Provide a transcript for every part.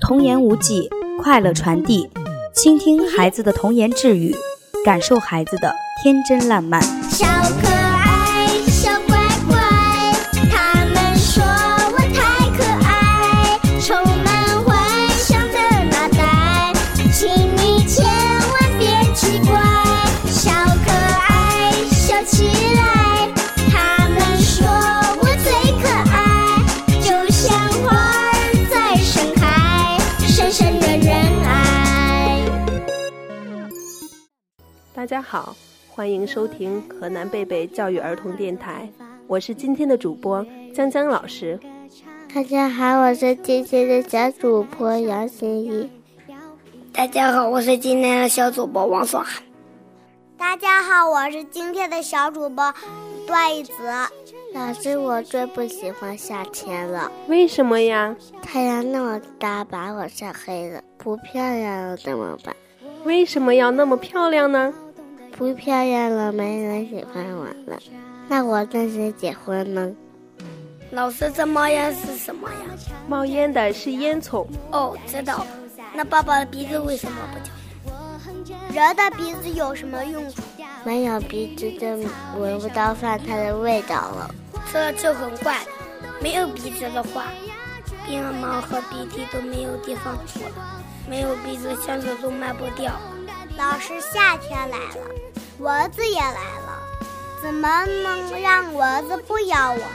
童言无忌，快乐传递，倾听孩子的童言稚语，感受孩子的天真烂漫。大家好，欢迎收听河南贝贝教育儿童电台，我是今天的主播江江老师。大家好，我是今天的小主播杨欣怡。大家好，我是今天的小主播王爽涵。大家好，我是今天的小主播段一泽。老师，我最不喜欢夏天了，为什么呀？太阳那么大，把我晒黑了，不漂亮了怎么办？为什么要那么漂亮呢？不漂亮了，没人喜欢我了，那我跟谁结婚呢？老师，这冒烟是什么呀？冒烟的是烟囱。哦，知道了。那爸爸的鼻子为什么不叫？人的鼻子有什么用处？没有鼻子就闻不到饭菜的味道了。这就很怪。没有鼻子的话，鼻毛和鼻涕都没有地方吐了，没有鼻子，香水都卖不掉。老师，夏天来了，蚊子也来了，怎么能让蚊子不咬我呢？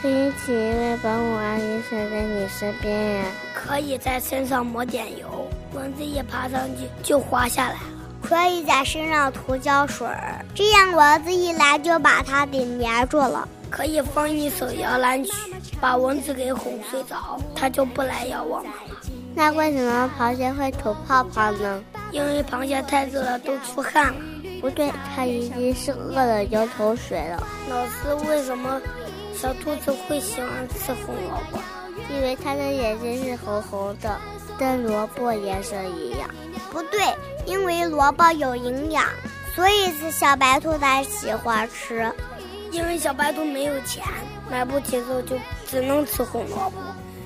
可以请一位保姆阿姨守在你身边呀。可以在身上抹点油，蚊子一爬上去就滑下来了。可以在身上涂胶水儿，这样蚊子一来就把它给粘住了。可以放一首摇篮曲，把蚊子给哄睡着，它就不来咬我们了。那为什么螃蟹会吐泡泡呢？因为螃蟹太热了，都出汗了。不对，它一定是饿了流口水了。老师，为什么小兔子会喜欢吃红萝卜？因为它的眼睛是红红的，跟萝卜颜色一样。不对，因为萝卜有营养，所以是小白兔才喜欢吃。因为小白兔没有钱，买不起肉，就只能吃红萝卜。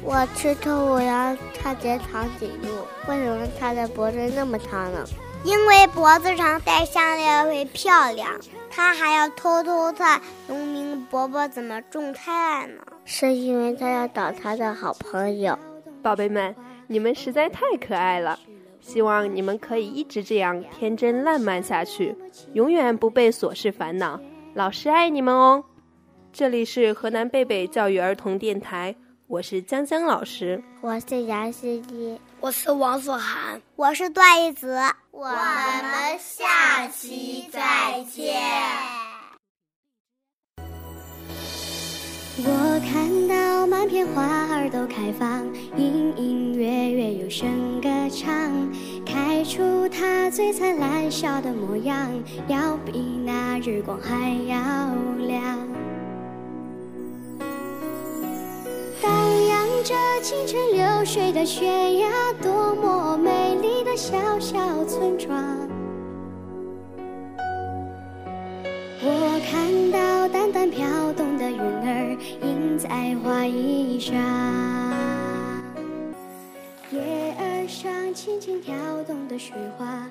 我吃兔五羊差点长颈鹿，为什么它的脖子那么长呢？因为脖子长戴项链会漂亮。它还要偷偷看农民伯伯怎么种菜呢？是因为它要找它的好朋友。宝贝们，你们实在太可爱了，希望你们可以一直这样天真烂漫下去，永远不被琐事烦恼。老师爱你们哦！这里是河南贝贝教育儿童电台，我是江江老师，我是杨希一，我是王所涵，我是段一子。我们下期再见。我看到满片花儿都开放，隐隐约约有声歌唱，开出它最灿烂笑的模样，要比那日光还要亮。荡漾着清澈流水的悬崖，多么美丽的小小村庄。我看到淡淡飘动的云儿映在花衣上，叶儿上轻轻跳动的雪花，